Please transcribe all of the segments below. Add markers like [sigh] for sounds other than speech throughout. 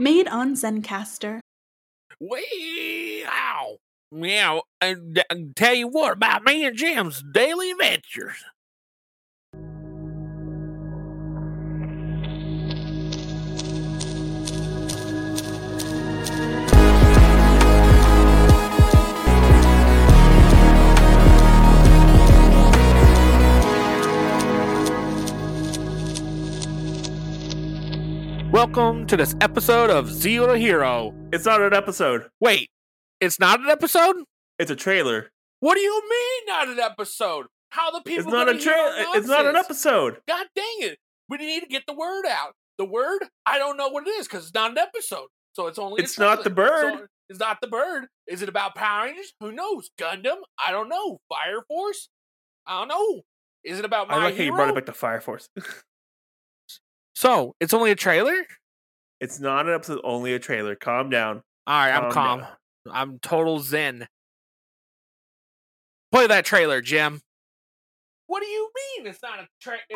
Made on Zencastr. Wow. I tell you what about me and Jim's daily adventures. Welcome to this episode of Zero to Hero. It's not an episode. Wait, it's not an episode? It's a trailer. What do you mean not an episode? How the people It's not a gonna hear our trailer. It's not an episode. God dang it. We need to get the word out. The word, I don't know what it is because it's not an episode. So it's only It's not the bird. So it's not the bird. Is it about Power Rangers? Who knows? Gundam? I don't know. Fire Force? I don't know. Is it about my I like how you brought it back to Fire Force. [laughs] So it's only a trailer? it's not an episode, only a trailer. Calm down. All right, I'm calm. down. I'm total zen. Play that trailer, Jim. What do you mean it's not a trailer? [laughs]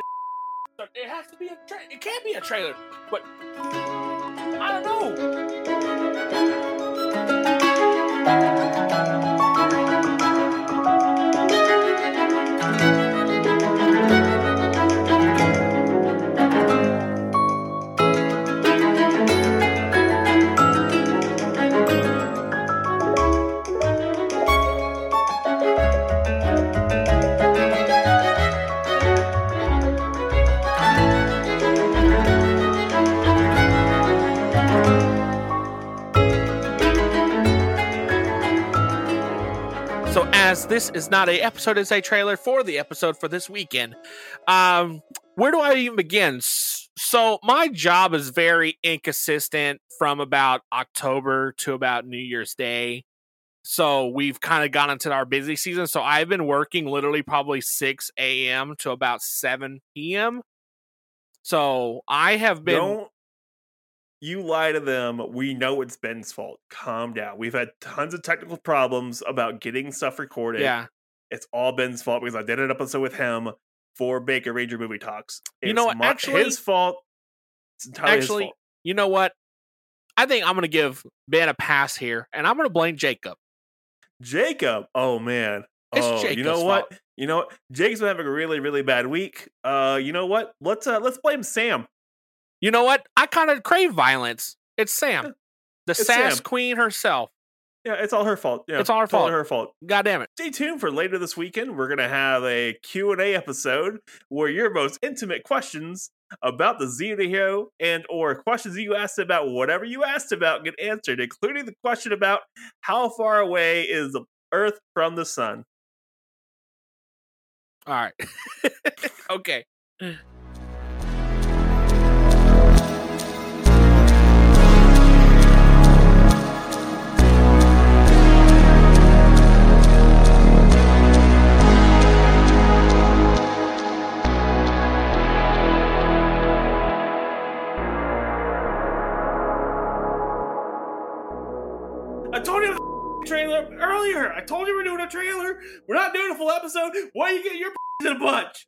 It has to be a trailer. It can't be a trailer. But I don't know. As this is not a episode, it's a trailer for the episode for this weekend. Um, where do I even begin? So my job is very inconsistent from about October to about New Year's Day. So we've kind of gone into our busy season. So I've been working literally probably 6 a.m. to about 7 p.m. So I have been Don't you lie to them. We know it's Ben's fault. Calm down. We've had tons of technical problems about getting stuff recorded. yeah. It's all Ben's fault because I did an episode with him for Baker Ranger Movie Talks. You know what? Actually- his fault. It's entirely Actually, his fault. you know what? I think I'm going to give Ben a pass here, and I'm going to blame Jacob. Jacob. Oh man. It's oh, you know what? fault. You know what? Jacob's been having a really, really bad week. Uh, you know what? Let's uh let's blame Sam. You know what? I kind of crave violence. It's Sam, eh, the It's sass Sam. queen herself. Yeah, it's all her fault. Yeah, It's all her fault. her fault. God damn it! Stay tuned for later this weekend. We're gonna have a Q&A episode where your most intimate questions about the Zeta Hero and or questions you asked about whatever you asked about get answered, including the question about how far away is the Earth from the sun. All right, [laughs] okay. [laughs] trailer earlier. I told you we're doing a trailer. We're not doing a full episode. Why you get your [laughs] in a bunch?